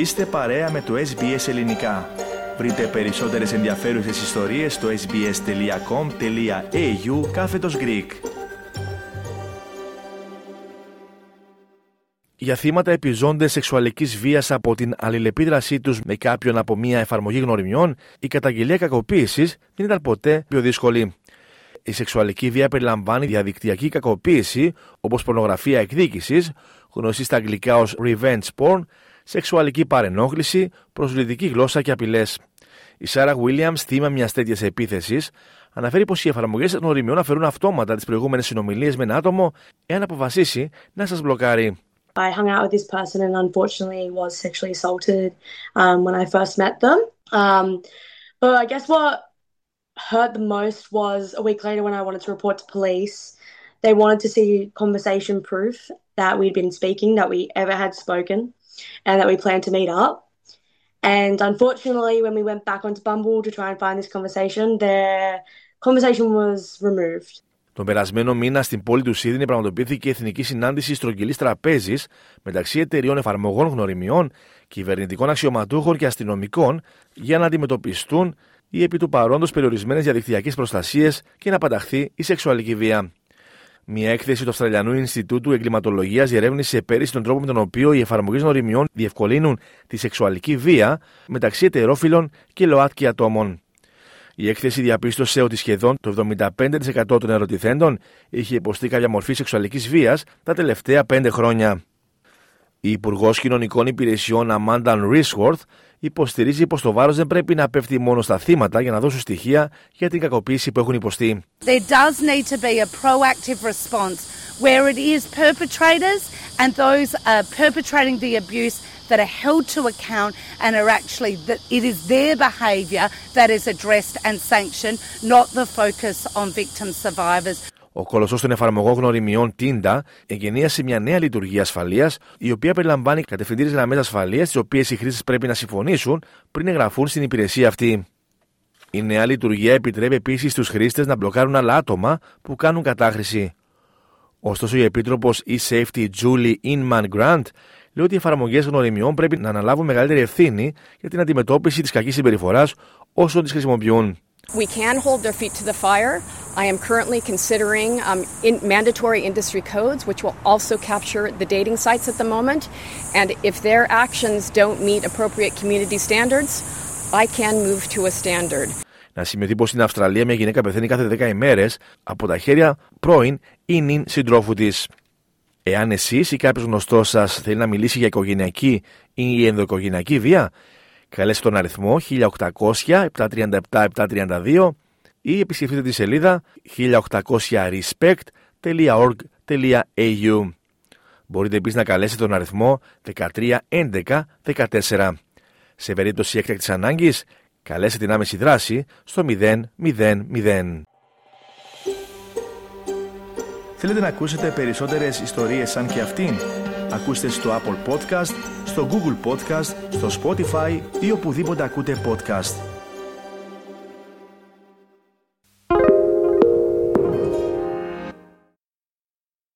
Είστε παρέα με το SBS Ελληνικά. Βρείτε περισσότερες ενδιαφέρουσες ιστορίες στο sbs.com.au κάθετος Greek. Για θύματα επιζώντες σεξουαλικής βίας από την αλληλεπίδρασή τους με κάποιον από μια εφαρμογή γνωριμιών, η καταγγελία κακοποίησης δεν ήταν ποτέ πιο δύσκολη. Η σεξουαλική βία περιλαμβάνει διαδικτυακή κακοποίηση, όπως πορνογραφία εκδίκησης, γνωστή στα αγγλικά ως revenge porn, σεξουαλική παρενόχληση, προσβλητική γλώσσα και απειλέ. Η Σάρα Βίλιαμ, θύμα μια τέτοια επίθεση, αναφέρει πω οι εφαρμογέ γνωριμιών αφαιρούν αυτόματα τι προηγούμενε συνομιλίε με ένα άτομο εάν αποφασίσει να σα μπλοκάρει. I hung out with this person and unfortunately was sexually assaulted um, when I first met them. Um, but I guess what hurt the most was a week later when I wanted to report to police. They wanted to see conversation proof that we'd been speaking, that we ever had spoken, and that we planned to meet up. And unfortunately, when we went back onto Bumble to try and find this conversation, the conversation was removed. Τον περασμένο μήνα στην πόλη του Σίδνη πραγματοποιήθηκε η Εθνική Συνάντηση Στρογγυλής Τραπέζης μεταξύ εταιριών εφαρμογών γνωριμιών, κυβερνητικών αξιωματούχων και αστυνομικών για να αντιμετωπιστούν οι επί του παρόντος περιορισμένες διαδικτυακές προστασίες και να παταχθεί η σεξουαλική βία. Μια έκθεση του Αυστραλιανού Ινστιτούτου Εγκληματολογίας διερεύνησε πέρυσι τον τρόπο με τον οποίο οι εφαρμογές γνωριμιών διευκολύνουν τη σεξουαλική βία μεταξύ ετερόφιλων και ΛΟΑΤΚΙ ατόμων. Η έκθεση διαπίστωσε ότι σχεδόν το 75% των ερωτηθέντων είχε υποστεί κάποια μορφή σεξουαλικής βίας τα τελευταία πέντε χρόνια. Η Υπουργός Κοινωνικών Υπηρεσιών Αμάνταν Ρισworth υποστηρίζει πω το βάρο δεν πρέπει να πέφτει μόνο στα θύματα για να δώσουν στοιχεία για την κακοποίηση που έχουν υποστεί. There does need to be a proactive response where it is perpetrators and those uh, perpetrating the abuse that are held to account and are actually that it is their behaviour that is addressed and sanctioned, not the focus on victim survivors. Ο κολοσσός των εφαρμογών γνωριμιών Tinda εγκαινίασε μια νέα λειτουργία ασφαλείας, η οποία περιλαμβάνει κατευθυντήρε γραμμές ασφαλείας, τις οποίες οι χρήστες πρέπει να συμφωνήσουν πριν εγγραφούν στην υπηρεσία αυτή. Η νέα λειτουργία επιτρέπει επίσης στους χρήστες να μπλοκάρουν άλλα άτομα που κάνουν κατάχρηση. Ωστόσο, η επίτροπος e-Safety Julie Inman Grant λέει ότι οι εφαρμογές γνωριμιών πρέπει να αναλάβουν μεγαλύτερη ευθύνη για την αντιμετώπιση της κακής συμπεριφοράς όσο τις χρησιμοποιούν. We can hold their feet to the fire. I am currently considering um, in mandatory industry codes, which will also capture the dating sites at the moment. And if their actions don't meet appropriate community standards, I can move to a standard. Να σημειωθεί πως στην Αυστραλία μια γυναίκα πεθαίνει κάθε 10 ημέρες από τα χέρια πρώην ή νυν συντρόφου της. Εάν εσείς ή κάποιος γνωστός σας θέλει να μιλήσει για οικογενειακή ή ενδοοικογενειακή βία, καλέστε τον αριθμό 1800-737-732 ή επισκεφτείτε τη σελίδα 1800respect.org.au. Μπορείτε επίσης να καλέσετε τον αριθμό 131114. Σε περίπτωση έκτακτης ανάγκης, καλέσετε την άμεση δράση στο 000. Θέλετε να ακούσετε περισσότερες ιστορίες σαν και αυτήν; Ακούστε στο Apple Podcast, στο Google Podcast, στο Spotify ή οπουδήποτε ακούτε podcast.